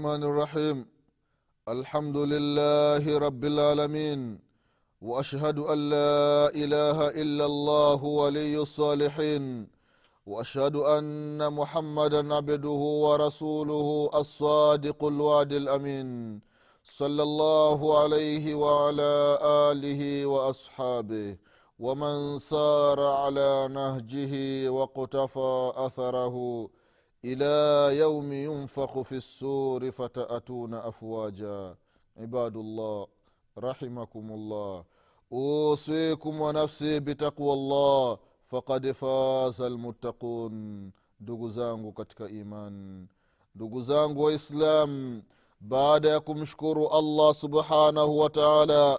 الرحمن الرحيم. الحمد لله رب العالمين وأشهد أن لا إله إلا الله ولي الصالحين وأشهد أن محمدا عبده ورسوله الصادق الوعد الأمين صلى الله عليه وعلى آله وأصحابه ومن سار على نهجه واقتفى أثره. ila yaumi yunfakhu fi ssuri fataatuna afwaja. Ibadullah rahimakumullah. Usikum wa nafsi bitaqwa llah fakad faza lmuttaqun ndugu zangu katika iman ndugu zangu waislam baada ya kumshukuru allah subhanahu wa taala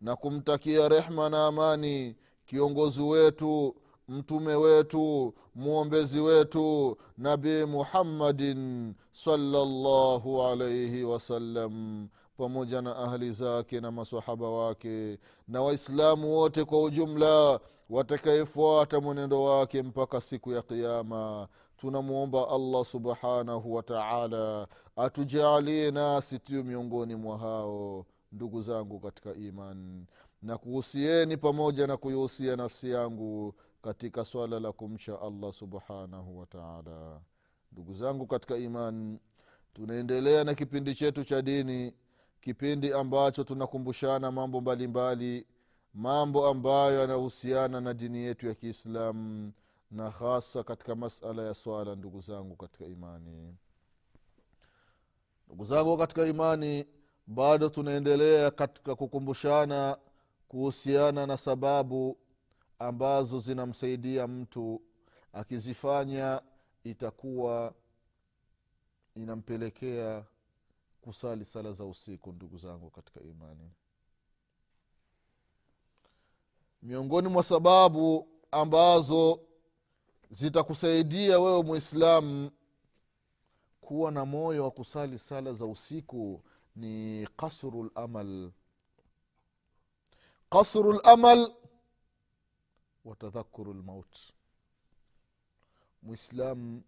na kumtakia rehma na amani kiongozi wetu mtume wetu mwombezi wetu nabii muhammadin salllahu alaihi wasallam pamoja na ahli zake na masahaba wake na waislamu wote kwa ujumla watakayefuata mwenendo wake mpaka siku ya qiama tunamwomba allah subhanahu wa taala atujaalie nasi tuyo miongoni mwa hao ndugu zangu katika iman. Na kuhusieni pamoja na kuihusia nafsi yangu katika swala la kumcha allah subhanahu wataala ndugu zangu katika iman tunaendelea na kipindi chetu cha dini kipindi ambacho tunakumbushana mambo mbalimbali mbali, mambo ambayo yanahusiana na dini yetu ya kiislamu na hasa katika masala ya swala ndugu zangu katika imani. Ndugu zangu katika imani bado tunaendelea katika kukumbushana kuhusiana na sababu ambazo zinamsaidia mtu akizifanya itakuwa inampelekea kusali sala za usiku ndugu zangu katika imani. Miongoni mwa sababu ambazo zitakusaidia wewe mwislamu kuwa na moyo wa kusali sala za usiku ni kasru lamal kasru lamal wa tadhakuru lmaut mwislamu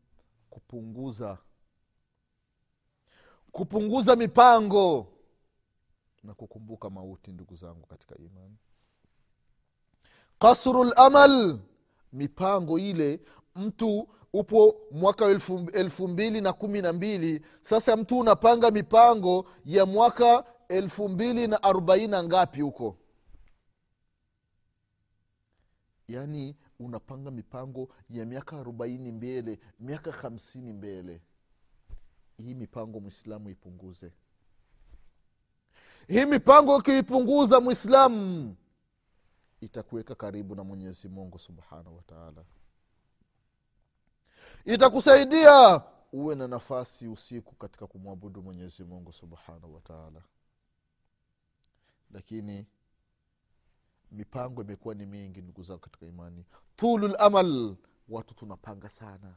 kupunguza kupunguza mipango na kukumbuka mauti ndugu zangu katika imani kasru lamal mipango ile mtu upo mwaka elfu, elfu mbili na kumi na mbili sasa mtu unapanga mipango ya mwaka elfu mbili na arobaini na ngapi huko yaani unapanga mipango ya miaka arobaini mbele miaka hamsini mbele. Hii mipango mwislamu ipunguze. Hii mipango ukiipunguza mwislamu itakuweka karibu na mwenyezi mungu subhanahu wataala itakusaidia uwe na nafasi usiku katika kumwabudu mwenyezi mungu subhanahu wataala lakini mipango imekuwa ni mingi ndugu zangu katika imani. Tulu lamal watu tunapanga sana.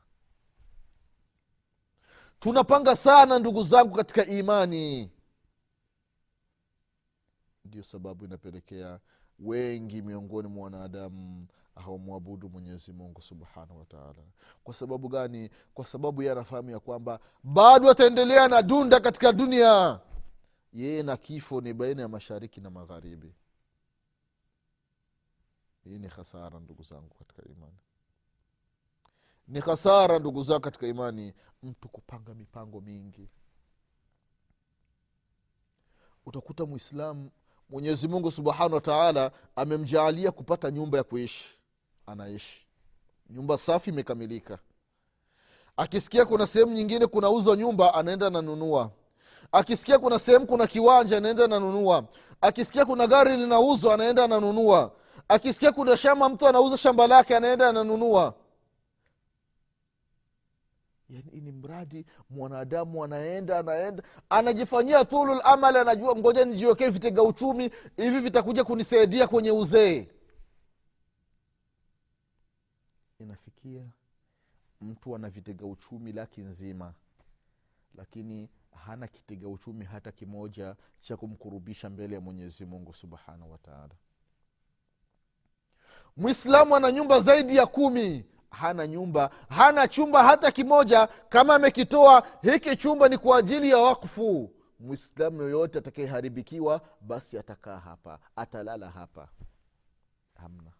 Tunapanga sana ndugu zangu katika imani. Ndio sababu inapelekea wengi miongoni mwa wanadamu hawamwabudu mwenyezi mungu subhanahu wataala kwa sababu gani? Kwa sababu ye anafahamu ya kwamba bado ataendelea na dunda katika dunia. Yeye na kifo ni baina ya mashariki na magharibi hii ni hasara ndugu zangu katika imani. Ni hasara ndugu zangu katika imani mtu kupanga mipango mingi. Utakuta mwislamu mwenyezi mungu subhanahu wa taala amemjaalia kupata nyumba ya kuishi. Anaishi. Nyumba safi imekamilika. Akisikia kuna sehemu nyingine kunauzwa nyumba anaenda nanunua akisikia kuna sehemu kuna kiwanja anaenda nanunua akisikia kuna gari linauzwa anaenda ananunua akisikia kuna shamba mtu anauza shamba lake anaenda ananunua. Yani ni mradi mwanadamu anaenda anaenda anajifanyia tulul amali anajua ngoja nijiwekee vitega uchumi hivi vitakuja kunisaidia kwenye uzee. Inafikia mtu ana vitega uchumi laki nzima lakini hana kitega uchumi hata kimoja cha kumkurubisha mbele ya mwenyezi mungu subhanahu wataala mwislamu ana nyumba zaidi ya kumi. Hana nyumba hana chumba hata kimoja. Kama amekitoa hiki chumba ni kwa ajili ya wakfu. Mwislamu yoyote atakayeharibikiwa basi atakaa hapa atalala hapa. Hamna.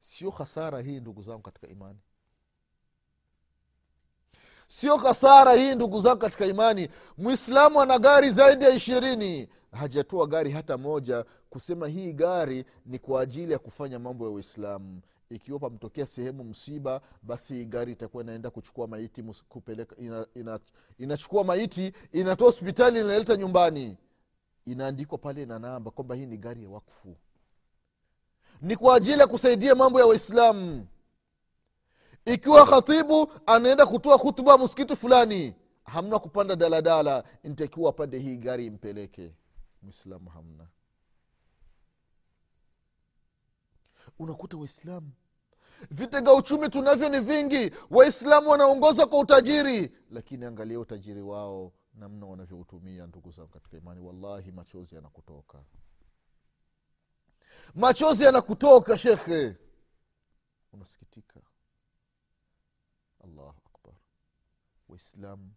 Sio hasara hii ndugu zangu katika imani. Sio hasara hii ndugu zangu katika imani. Mwislamu ana gari zaidi ya ishirini hajatoa gari hata moja kusema hii gari ni kwa ajili ya kufanya mambo ya uislamu. Ikiwa pamtokea sehemu msiba basi hii gari itakuwa inaenda kuchukua maiti kupeleka ina, ina, inachukua maiti inatoa hospitali inaleta nyumbani. Inaandikwa pale na namba kwamba hii ni gari ya wakfu. Ni kwa ajili ya kusaidia mambo ya waislamu ikiwa khatibu anaenda kutoa hutuba msikiti fulani hamna kupanda daladala ntakiwa apande hii gari impeleke mwislamu hamna. Unakuta waislamu. Vitega uchumi tunavyo ni vingi. Waislamu wanaongoza kwa utajiri. Lakini angalia utajiri wao namna wanavyoutumia ndugu zangu katika imani. Wallahi machozi yanakutoka. Machozi yanakutoka shekhe. Unasikitika. Allahu akbar. Waislamu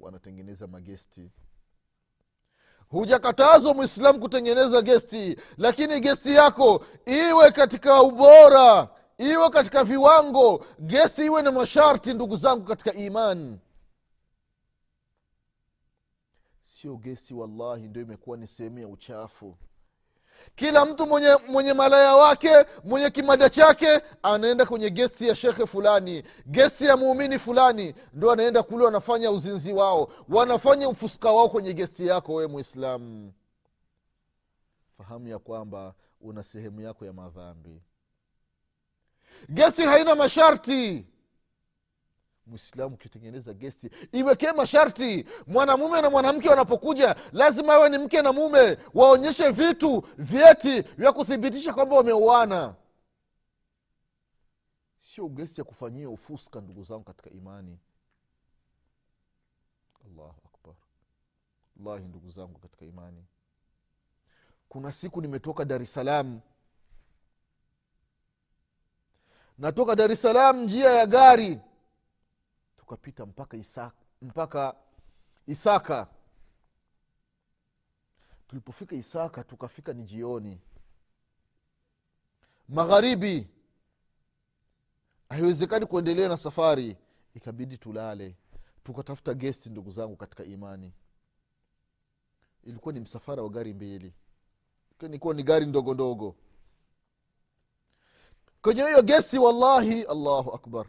wanatengeneza magesti hujakatazwa mwislamu kutengeneza gesti lakini gesti yako iwe katika ubora iwe katika viwango gesti iwe na masharti ndugu zangu katika imani. Sio gesi wallahi ndio imekuwa ni sehemu ya uchafu kila mtu mwenye mwenye malaya wake mwenye kimada chake anaenda kwenye gesti ya shekhe fulani gesti ya muumini fulani ndo anaenda kule wanafanya uzinzi wao wanafanya ufuska wao kwenye gesti yako wewe mwislamu fahamu ya kwamba una sehemu yako ya madhambi. Gesi haina masharti mwislamu ukitengeneza gesti iwekee masharti mwanamume na mwanamke wanapokuja lazima awe ni mke na mume waonyeshe vitu vyeti vya kuthibitisha kwamba wameuana. Sio gesti ya kufanyia ufuska ndugu zangu katika imani. Allahu akbar. Wallahi ndugu zangu katika imani. Kuna siku nimetoka dar es salaam. Natoka dar es salaam njia ya gari tukapita mpaka isaka, mpaka isaka. Tulipofika isaka tukafika ni jioni. Magharibi. Haiwezekani kuendelea na safari. Ikabidi tulale. Tukatafuta gesti ndugu zangu katika imani. Ilikuwa ni msafara wa gari mbili. Ilikuwa ni gari ndogo ndogo. Kwenye hiyo gesti wallahi allahu akbar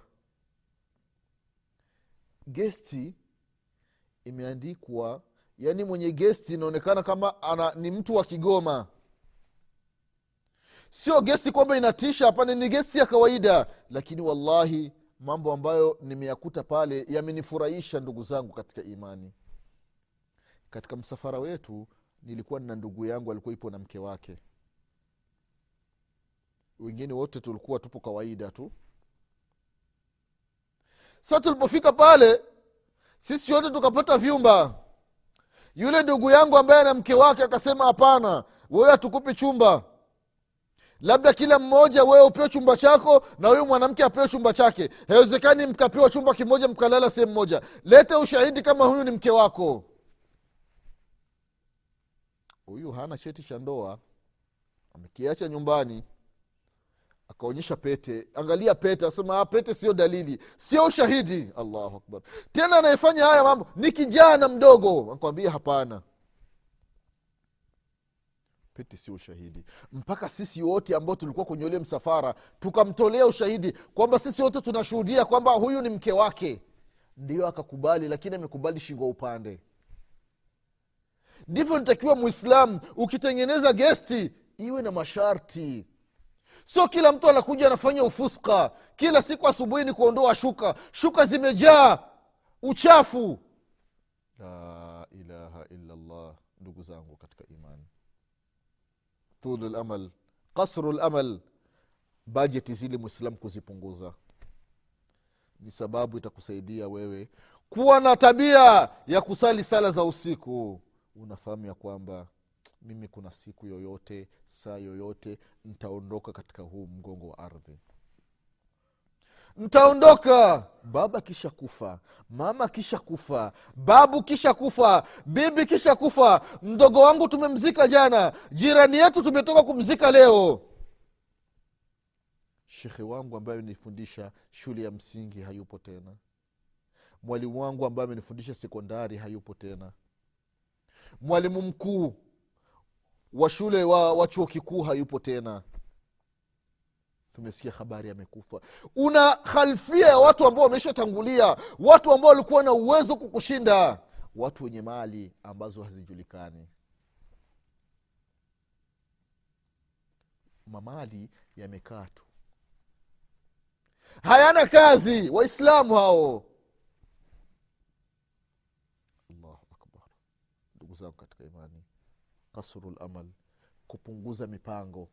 gesti imeandikwa yaani mwenye gesti inaonekana kama ana ni mtu wa kigoma. Sio gesti kwamba inatisha hapana ni gesti ya kawaida. Lakini wallahi mambo ambayo nimeyakuta pale yamenifurahisha ndugu zangu katika imani. Katika msafara wetu nilikuwa na ndugu yangu alikuwa ipo na mke wake. Wengine wote tulikuwa tupo kawaida tu sa tulipofika pale sisi wote tukapata vyumba. Yule ndugu yangu ambaye ana mke wake akasema hapana wewe hatukupi chumba. Labda kila mmoja wewe upewe chumba chako na huyu mwanamke apewe chumba chake. Haiwezekani mkapewa chumba kimoja mkalala sehemu moja. Lete ushahidi kama huyu ni mke wako. Huyu hana cheti cha ndoa. Amekiacha nyumbani akaonyesha pete. Angalia pete asema pete sio dalili sio ushahidi. Allahu akbar. Tena anayefanya haya mambo ni kijana mdogo. Akwambia hapana. Pete sio ushahidi. Mpaka sisi wote ambao tulikuwa kwenye ule msafara tukamtolea ushahidi kwamba sisi wote tunashuhudia kwamba huyu ni mke wake. Ndio akakubali lakini amekubali shingo upande. Ndivyo nitakiwa mwislamu ukitengeneza gesti iwe na masharti sio kila mtu anakuja anafanya ufuska kila siku asubuhi ni kuondoa shuka. Shuka zimejaa. Uchafu. La ilaha illallah ndugu zangu katika imani. Tulu lamal kasru lamal bajeti zile mwislamu kuzipunguza. Ni sababu itakusaidia wewe kuwa na tabia ya kusali sala za usiku. Unafahamu ya kwamba mimi kuna siku yoyote saa yoyote ntaondoka katika huu mgongo wa ardhi. Ntaondoka baba kisha kufa mama kisha kufa babu kisha kufa bibi kisha kufa. Mdogo wangu tumemzika jana jirani yetu tumetoka kumzika leo. Shekhe wangu ambaye amenifundisha shule ya msingi hayupo tena. Mwalimu wangu ambaye amenifundisha sekondari hayupo tena. Mwalimu mkuu wa shule wa, wa chuo kikuu hayupo tena. Tumesikia habari amekufa. Una khalfia ya watu ambao wameshatangulia watu ambao walikuwa na uwezo kukushinda watu wenye mali ambazo hazijulikani. Mamali yamekaa tu. Hayana kazi waislamu hao. Allahu akbar. Ndugu zangu katika imani kasru lamal kupunguza mipango.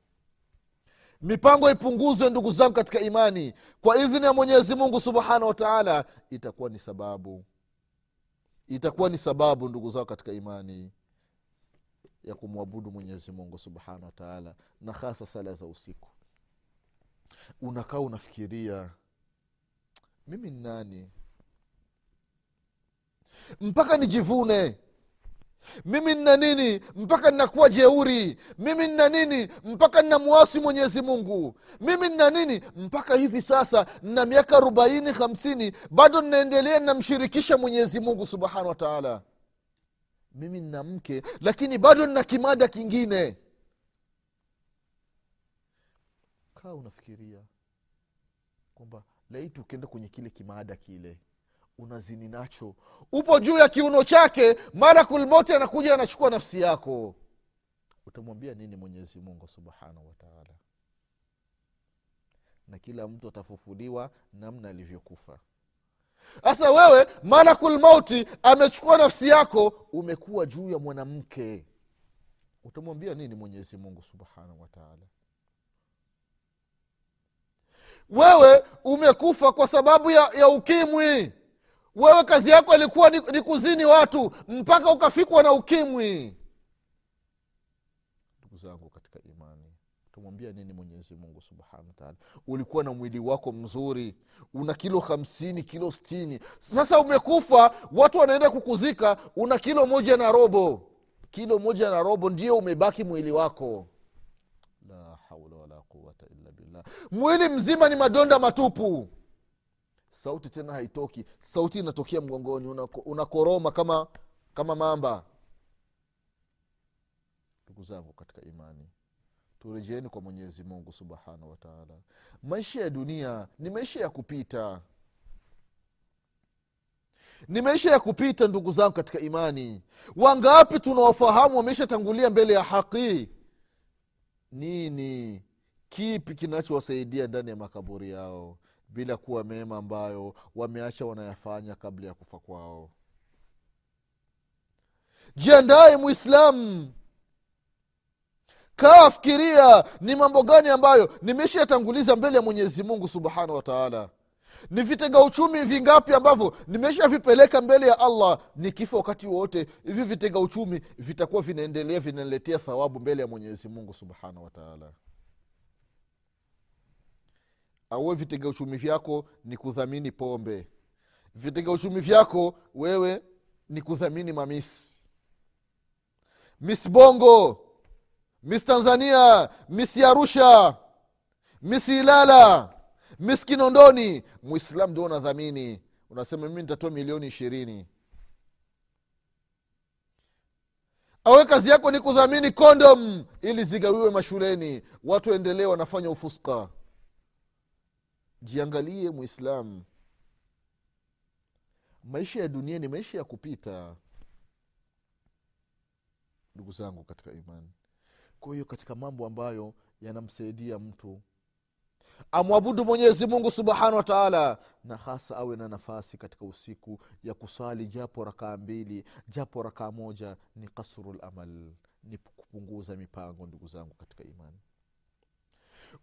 Mipango ipunguzwe ndugu zangu katika imani. Kwa idhini ya mwenyezi mungu subhanahu wataala itakuwa ni sababu. Itakuwa ni sababu ndugu zao katika imani ya kumwabudu mwenyezi mungu subhanahu wataala na hasa sala za usiku. Unakaa unafikiria mimi ni nani? Mpaka nijivune mimi nina nini mpaka ninakuwa jeuri? Mimi nina nini mpaka ninamwasi mwenyezi mungu? Mimi nina nini mpaka hivi sasa nina miaka arobaini hamsini bado ninaendelea ninamshirikisha mwenyezi mungu subhanahu wa taala? Mimi nina mke lakini bado nina kimada kingine. Kaa unafikiria kwamba laiti ukienda kwenye kile kimada kile unazini nacho. Upo juu ya kiuno chake malakulmoti anakuja anachukua nafsi yako. Utamwambia nini mwenyezi mungu subhanahu wataala na kila mtu atafufuliwa namna alivyokufa. Sasa wewe malakulmauti amechukua nafsi yako umekuwa juu ya mwanamke. Utamwambia nini mwenyezi mungu subhanahu wataala wewe umekufa kwa sababu ya, ya ukimwi wewe kazi yako ilikuwa ni, ni kuzini watu mpaka ukafikwa na ukimwi. Ndugu zangu katika imani tumwambia nini mwenyezi mungu subhanahu wataala ulikuwa na mwili wako mzuri una kilo hamsini kilo stini sasa umekufa watu wanaenda kukuzika una kilo moja na robo. Kilo moja na robo ndio umebaki mwili wako. La haula wala quwata illa billah. Mwili mzima ni madonda matupu sauti tena haitoki. Sauti inatokea mgongoni unako- unakoroma kama kama mamba. Ndugu zangu katika imani turejeeni kwa mwenyezi mungu subhanahu wataala maisha ya dunia ni maisha ya kupita. Ni maisha ya kupita ndugu zangu katika imani. Wangapi tunawafahamu wameshatangulia mbele ya haki? Nini? Kipi kinachowasaidia ndani ya makaburi yao bila kuwa mema ambayo wameacha wanayafanya kabla ya kufa kwao. Jiandaye mwislamu kaa fikiria ni mambo gani ambayo nimeshayatanguliza mbele ya mwenyezi mungu subhanahu wa taala. Ni vitega uchumi vingapi ambavyo nimeshavipeleka mbele ya allah. Nikifa wakati wowote hivi vitega uchumi vitakuwa vinaendelea vinaletea thawabu mbele ya mwenyezi mungu subhanahu wa taala auwe vitega uchumi vyako ni kudhamini pombe. Vitega uchumi vyako wewe ni kudhamini mamisi. Mis bongo mis tanzania mis arusha mis ilala mis kinondoni mwislam ndio unadhamini unasema mimi nitatoa milioni ishirini. Awe kazi yako ni kudhamini kondom ili zigawiwe mashuleni. Watu endelee wanafanya ufuska jiangalie mwislam maisha ya dunia ni maisha ya kupita ndugu zangu katika imani. Kwa hiyo katika mambo ambayo yanamsaidia mtu amwabudu mwenyezi mungu subhanahu wataala na hasa awe na nafasi katika usiku ya kusali japo rakaa mbili japo rakaa moja ni kasru lamal ni kupunguza mipango ndugu zangu katika imani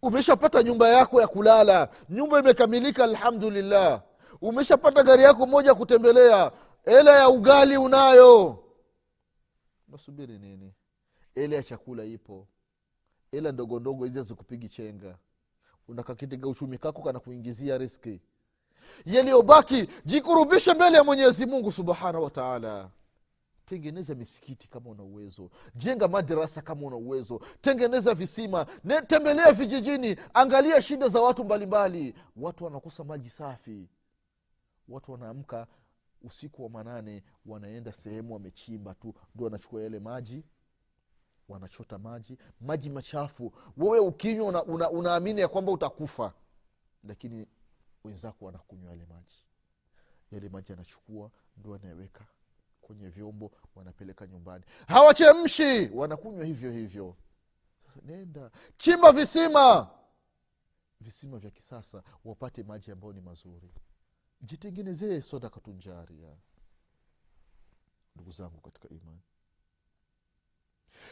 umeshapata nyumba yako ya kulala. Nyumba imekamilika alhamdulillah. Umeshapata gari yako moja kutembelea. Hela ya ugali unayo. Nasubiri nini? Ela ya chakula ipo. Ela ndogo ndogo hizi zikupigi chenga. Unakakitika uchumi kako kana kuingizia riski yaliyobaki jikurubishe mbele ya mwenyezi mungu subhanahu wataala tengeneza misikiti kama una uwezo. Jenga madarasa kama una uwezo. Tengeneza visima. Tembelea vijijini. Angalia shida za watu mbalimbali. Mbali. watu wanakosa maji safi. Watu wanaamka usiku wa manane wanaenda sehemu wamechimba tu. Ndo wanachukua yale maji wanachota maji. Maji machafu. Wewe ukinywa una, una, unaamini ya kwamba utakufa. Lakini wenzako wanakunywa yale maji. Yale maji anachukua ndo anayeweka kwenye vyombo wanapeleka nyumbani. Hawachemshi! Wanakunywa hivyo hivyo. Sasa nenda chimba visima! Visima vya kisasa wapate maji ambayo ni mazuri. Jitengenezee sodakatunjaria ndugu zangu katika imani.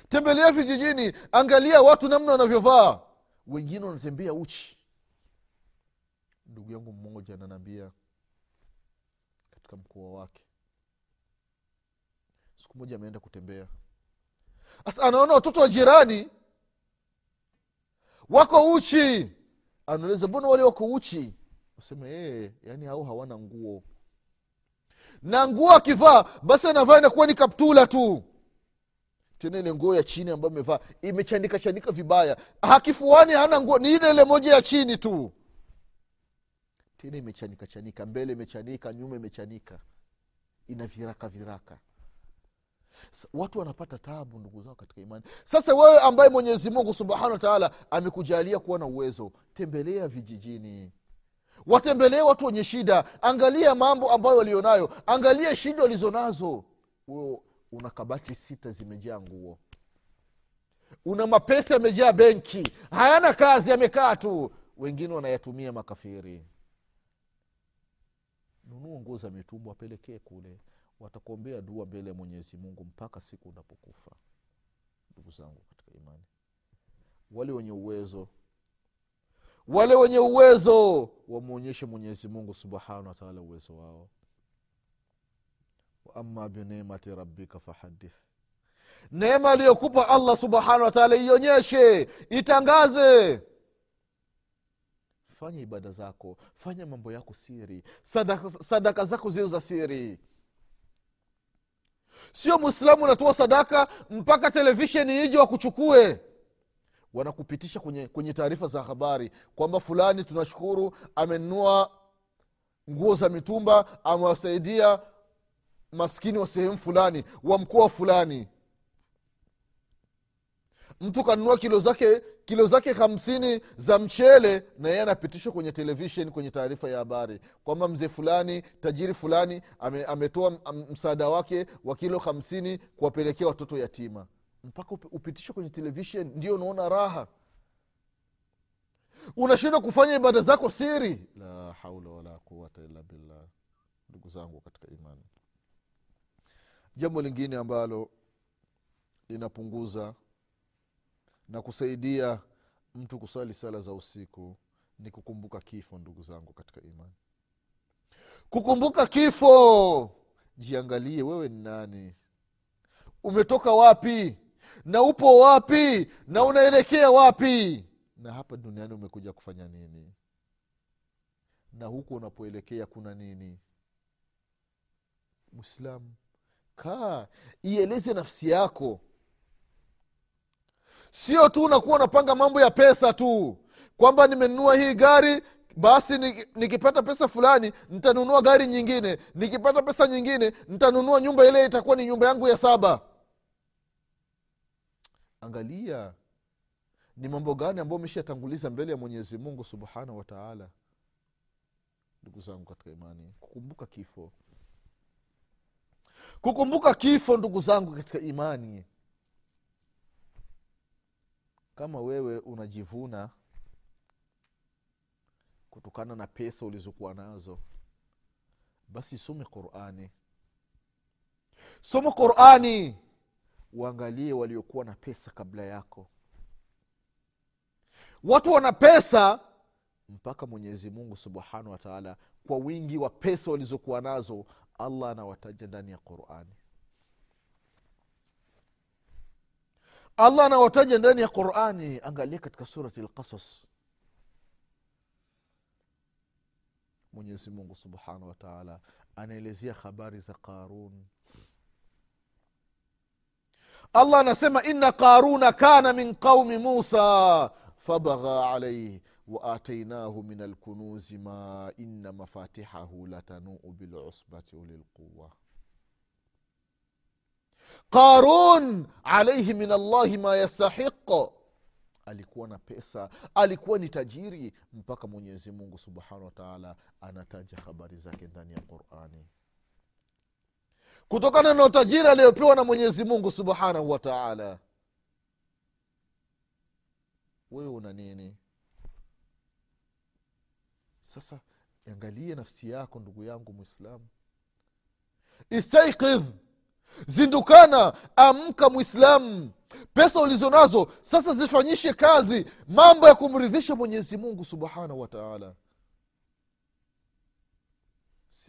Tembelea vijijini angalia watu namna wanavyovaa. Wengine wanatembea uchi. Ndugu yangu mmoja ananaambia katika mkoa wake siku moja ameenda kutembea. Sasa anaona watoto wa jirani wako uchi. Anauliza mbona wale wako uchi? Asema ee, yani hao hawana nguo. Na nguo akivaa basi anavaa inakuwa ni kaptula tu. Tena ile nguo ya chini ambayo amevaa imechanika chanika vibaya. Hakifuani hana nguo. Ni ile ile moja ya chini tu. Tena imechanika chanika. Mbele imechanika nyuma imechanika. Ina viraka viraka watu wanapata tabu ndugu zao katika imani. Sasa wewe ambaye mwenyezi mungu subhanahu wataala amekujalia kuwa na uwezo tembelea vijijini. Watembelee watu wenye shida. Angalia mambo ambayo walionayo. Angalia shida walizonazo. Wewe una kabati sita zimejaa nguo. Una mapesa yamejaa benki. Hayana kazi yamekaa tu. Wengine wanayatumia makafiri. Nunua nguo za mitumba wapelekee kule watakuombea dua mbele ya mwenyezi mungu mpaka siku unapokufa ndugu zangu katika imani. Wale wenye uwezo wale wenye uwezo wamwonyeshe mwenyezi mungu subhanahu wataala uwezo wao. Waama binemati rabbika fahadith neema aliyokupa allah subhanahu wataala ionyeshe itangaze. Fanya ibada zako fanya mambo yako siri sadaka, sadaka zako zio za siri sio mwislamu unatoa sadaka mpaka televisheni ije wakuchukue. Wanakupitisha kwenye, kwenye taarifa za habari kwamba fulani tunashukuru amenunua nguo za mitumba amewasaidia maskini wa sehemu fulani wa mkoa fulani mtu kanunua kilo zake kilo zake hamsini za mchele na yeye anapitishwa kwenye televishen kwenye taarifa ya habari. Kwamba mzee fulani tajiri fulani ame, ametoa msaada wake wa kilo hamsini kuwapelekea watoto yatima. Mpaka upi- upitishwe kwenye televishen ndio unaona raha. Unashindwa kufanya ibada zako siri. La haula wala quwata illa billah. Ndugu zangu katika imani. Jambo lingine ambalo linapunguza na kusaidia mtu kusali sala za usiku ni kukumbuka kifo ndugu zangu katika imani. Kukumbuka kifo! Jiangalie wewe ni nani? Umetoka wapi? Na upo wapi? Na unaelekea wapi? Na hapa duniani umekuja kufanya nini? Na huku unapoelekea kuna nini? Mwislamu kaa ieleze nafsi yako sio tu unakuwa unapanga mambo ya pesa tu. Kwamba nimenunua hii gari basi nikipata pesa fulani nitanunua gari nyingine. Nikipata pesa nyingine nitanunua nyumba ile itakuwa ni nyumba yangu ya saba. Angalia ni mambo gani ambayo umeshatanguliza mbele ya mwenyezi mungu subhanahu wataala ndugu zangu katika imani kukumbuka kifo. Kukumbuka kifo ndugu zangu katika imani kama wewe unajivuna kutokana na pesa ulizokuwa nazo basi some qurani. Soma qurani! Waangalie waliokuwa na pesa kabla yako. Watu wana pesa mpaka mwenyezi mungu subhanahu wa taala kwa wingi wa pesa walizokuwa nazo allah anawataja ndani ya qurani allah anawataja ndani ya qurani angalia katika surati lqasas mwenyezi mungu subhanahu wa taala anaelezea habari za qarun. Allah anasema ina qaruna kana min qaumi musa fabagha alaihi waatainahu min alkunuzi ma ina mafatihahu latanuu bilusbati ulilquwa qarun alaihi min allahi ma yastahiq. Alikuwa na pesa alikuwa ni tajiri mpaka mwenyezi mungu subhanahu wataala anataja habari zake ndani ya qurani. Kutokana na utajiri aliyopewa na mwenyezi mungu subhanahu wataala wewe una nini? Sasa angalie nafsi yako ndugu yangu mwislamu istaikidh zindukana amka mwislamu pesa ulizo nazo sasa zifanyishe kazi. Mambo ya kumridhisha mwenyezi mungu subhanahu wa taala.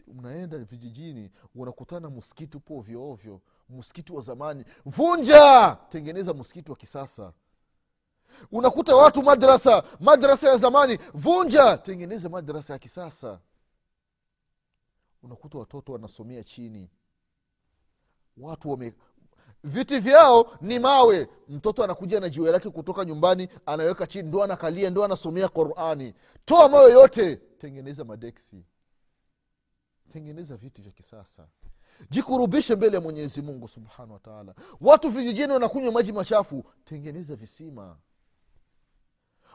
Unaenda vijijini unakutana msikiti upo ovyoovyo msikiti wa zamani. Vunja! Tengeneza msikiti wa kisasa. Unakuta watu madrasa madrasa ya zamani. Vunja! Tengeneza madrasa ya kisasa. Unakuta watoto wanasomea chini watu wame viti vyao ni mawe. Mtoto anakuja na jiwe lake kutoka nyumbani anaweka chini ndo anakalia ndo anasomea qurani. Toa mawe yote. Tengeneza madeksi. Tengeneza viti vya kisasa. Jikurubishe mbele ya mwenyezi mungu subhanahu wataala watu vijijini wanakunywa maji machafu. Tengeneza visima.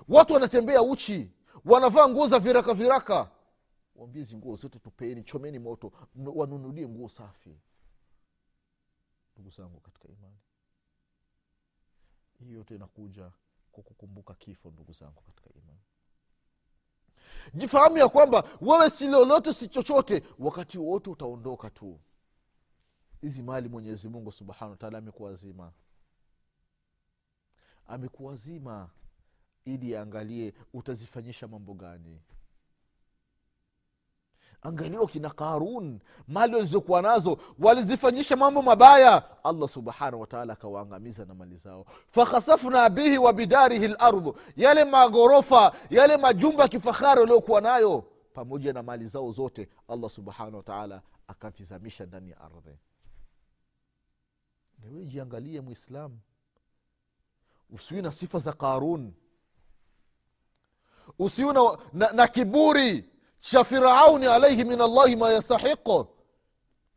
Watu wanatembea uchi. Wanavaa nguo za viraka viraka wambie hizi nguo zote tupeni chomeni moto. Wanunulie nguo safi ndugu zangu katika imani. Hii yote inakuja kwa kukumbuka kifo ndugu zangu katika imani. Jifahamu ya kwamba wewe si lolote si chochote wakati wote utaondoka tu. Hizi mali mwenyezi mungu subhanahu wataala amekuwazima amekuwazima ili aangalie utazifanyisha mambo gani angalia kina qarun mali walizokuwa nazo walizifanyisha mambo mabaya. Allah subhanahu wataala akawaangamiza na mali zao. Fakhasafna bihi wa bidarihi lardhu yale maghorofa yale majumba ya kifahari waliokuwa nayo pamoja na mali zao zote allah subhanahu wataala akavizamisha ndani ya ardhi. Niwe jiangalie usiwi na sifa za karun usiwi na, na, na kiburi cha firauni alaihi min allahi ma yastahiqu.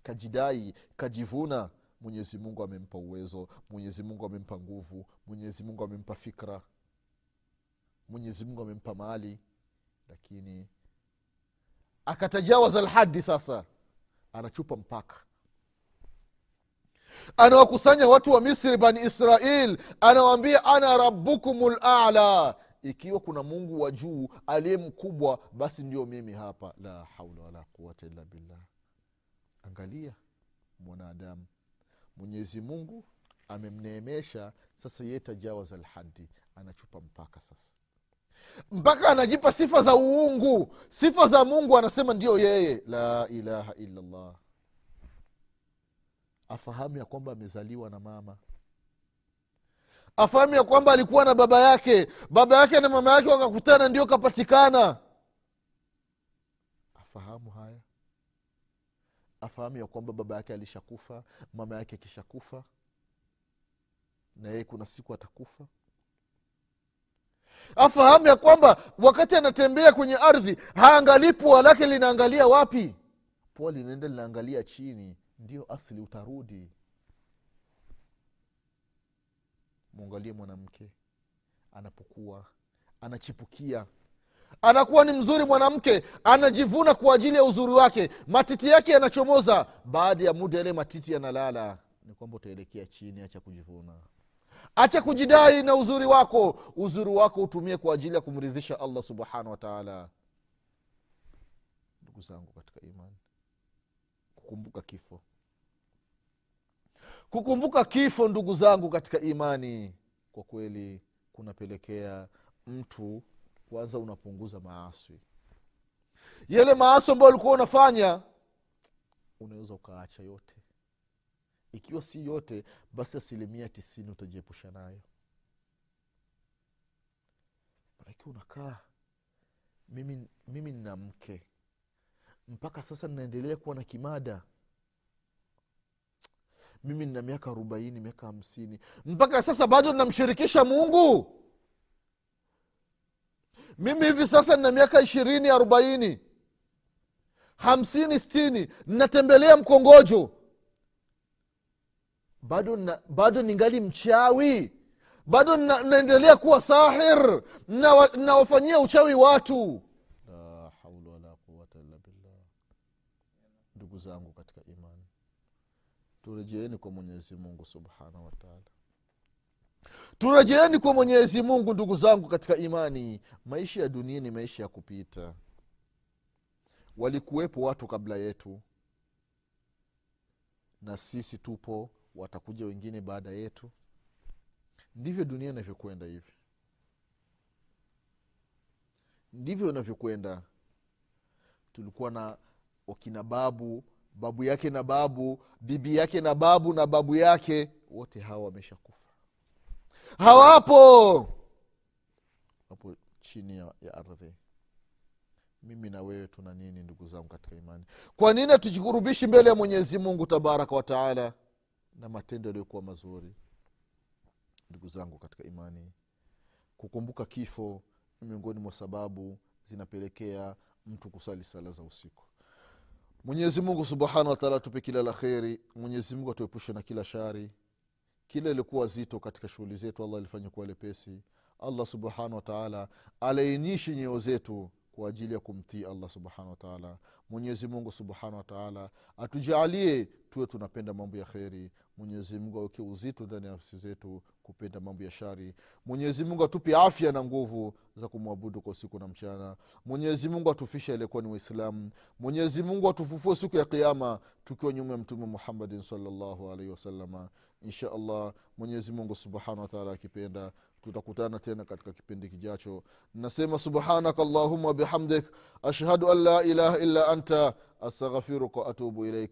Kajidai kajivuna. Mwenyezi mungu amempa uwezo mwenyezi mungu amempa nguvu mwenyezi mungu amempa fikra mwenyezi mungu amempa mali. Lakini akatajawaza lhadi sasa anachupa mpaka. Anawakusanya watu wa misri bani israil. Anawaambia ana rabukum lala ikiwa kuna mungu wa juu aliye mkubwa basi ndio mimi hapa. La haula wala quwata illa billah. Angalia mwanadamu. Mwenyezi mungu amemneemesha sasa ye tajawaza lhadi anachupa mpaka sasa. Mpaka anajipa sifa za uungu. Sifa za mungu anasema ndiyo yeye. La ilaha illallah. Afahamu ya kwamba amezaliwa na mama afahamu ya kwamba alikuwa na baba yake. Baba yake na mama yake wakakutana ndio kapatikana. Afahamu haya? Afahamu ya kwamba baba yake alishakufa mama yake akishakufa na yeye kuna siku atakufa? Afahamu ya kwamba wakati anatembea kwenye ardhi haangalii pua lake linaangalia wapi? Pua linaenda linaangalia chini ndio asili utarudi mwangalie mwanamke. Anapokuwa anachipukia. Anakuwa ni mzuri mwanamke. Anajivuna kwa ajili ya uzuri wake. Matiti yake yanachomoza. Baada ya muda yale matiti yanalala ni kwamba utaelekea chini acha kujivuna. Acha kujidai na uzuri wako. Uzuri wako utumie kwa ajili ya kumridhisha allah subhanahu wataala ndugu zangu katika imani kukumbuka kifo kukumbuka kifo ndugu zangu katika imani kwa kweli kunapelekea mtu kwanza unapunguza maaswi yale maaswi ambayo ulikuwa unafanya unaweza ukaacha yote. Ikiwa si yote basi asilimia tisini utajiepusha nayo. Manake unakaa mimi mimi nina mke. Mpaka sasa ninaendelea kuwa na kimada mimi nina miaka arobaini miaka hamsini. Mpaka sasa bado namshirikisha mungu. Mimi hivi sasa nina miaka ishirini arobaini. Hamsini stini ninatembelea mkongojo. Bado na, bado ningali mchawi. Bado na, naendelea kuwa sahir. Nawafanyia nawafanyia uchawi watu. La haula wala quwata illa billah. Ndugu zangu turejeeni kwa mwenyezi mungu subhanahu wataala turejeeni kwa mwenyezi mungu ndugu zangu katika imani. Maisha ya dunia ni maisha ya kupita. Walikuwepo watu kabla yetu na sisi tupo watakuja wengine baada yetu. Ndivyo dunia inavyokwenda hivi. Ndivyo inavyokwenda. Tulikuwa na wakina babu babu yake na babu bibi yake na babu na babu yake wote hawa wamesha kufa hawapo! Hapo chini ya, ya ardhi. Mimi na wewe tuna nini ndugu zangu katika imani? Kwa nini hatujikurubishi mbele ya mwenyezi mungu tabaraka wataala na matendo yaliyokuwa mazuri? Ndugu zangu katika imani kukumbuka kifo ni miongoni mwa sababu zinapelekea mtu kusali sala za usiku mwenyezi mungu subhanahu wataala atupe kila la kheri. Mwenyezi mungu atuepushe na kila shari. Kila ilikuwa zito katika shughuli zetu allah alifanya kuwa lepesi. Allah subhanahu wataala alainishe nyeo zetu kwa ajili ya kumtii allah subhanahu wataala mwenyezi mungu subhanahu wataala atujaalie tuwe tunapenda mambo ya kheri. Mwenyezi mungu aweke uzito ndani ya nafsi zetu kupenda mambo ya shari. Mwenyezi mungu atupe afya na nguvu za kumwabudu kwa usiku na mchana. Mwenyezi mungu atufishe aliyekuwa ni waislamu. Mwenyezi mungu atufufue siku ya kiama tukiwa nyuma ya mtume muhammadin salllahu alaihi wasalama insha allah mwenyezi mungu subhanahu wataala akipenda tutakutana tena katika kipindi kijacho. Nasema subhanaka allahuma wabihamdik ashhadu an la ilaha illa anta astaghfiruka waatubu ilaik